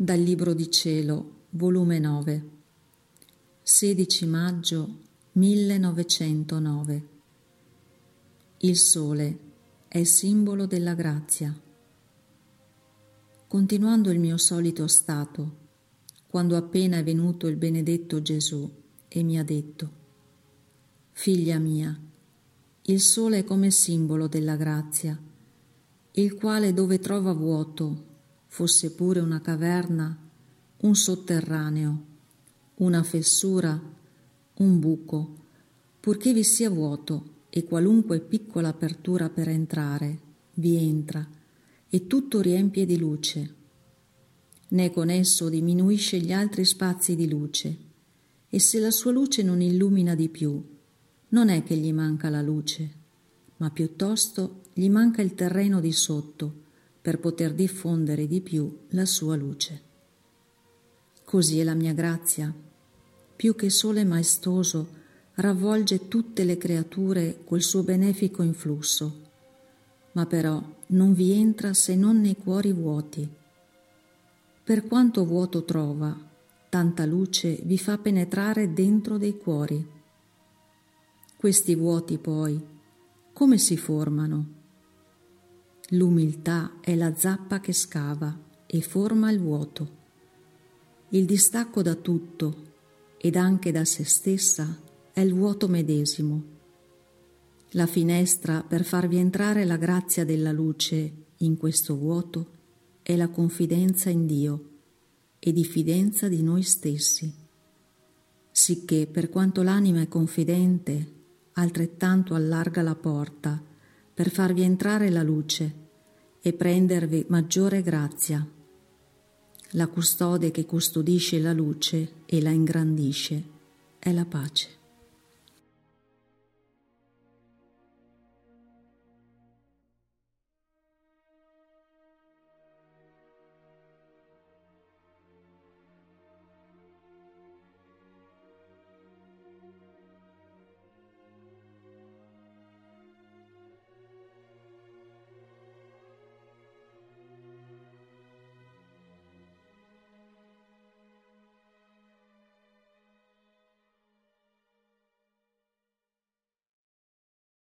Dal Libro di Cielo, volume 9, 16 maggio 1909. Il sole è simbolo della grazia. Continuando il mio solito stato, quando appena è venuto il benedetto Gesù e mi ha detto, Figlia mia, il sole è come simbolo della grazia, il quale dove trova vuoto fosse pure una caverna, un sotterraneo, una fessura, un buco, purché vi sia vuoto e qualunque piccola apertura per entrare, vi entra e tutto riempie di luce. Né con esso diminuisce gli altri spazi di luce, e se la sua luce non illumina di più, non è che gli manca la luce, ma piuttosto gli manca il terreno di sotto, per poter diffondere di più la sua luce. Così è la mia grazia, più che sole maestoso, ravvolge tutte le creature col suo benefico influsso, ma però non vi entra se non nei cuori vuoti. Per quanto vuoto trova, tanta luce vi fa penetrare dentro dei cuori. Questi vuoti poi, come si formano? L'umiltà è la zappa che scava e forma il vuoto. Il distacco da tutto ed anche da se stessa è il vuoto medesimo. La finestra per farvi entrare la grazia della luce in questo vuoto è la confidenza in Dio e diffidenza di noi stessi. Sicché per quanto l'anima è confidente, altrettanto allarga la porta per farvi entrare la luce e prendervi maggiore grazia. La custode che custodisce la luce e la ingrandisce è la pace.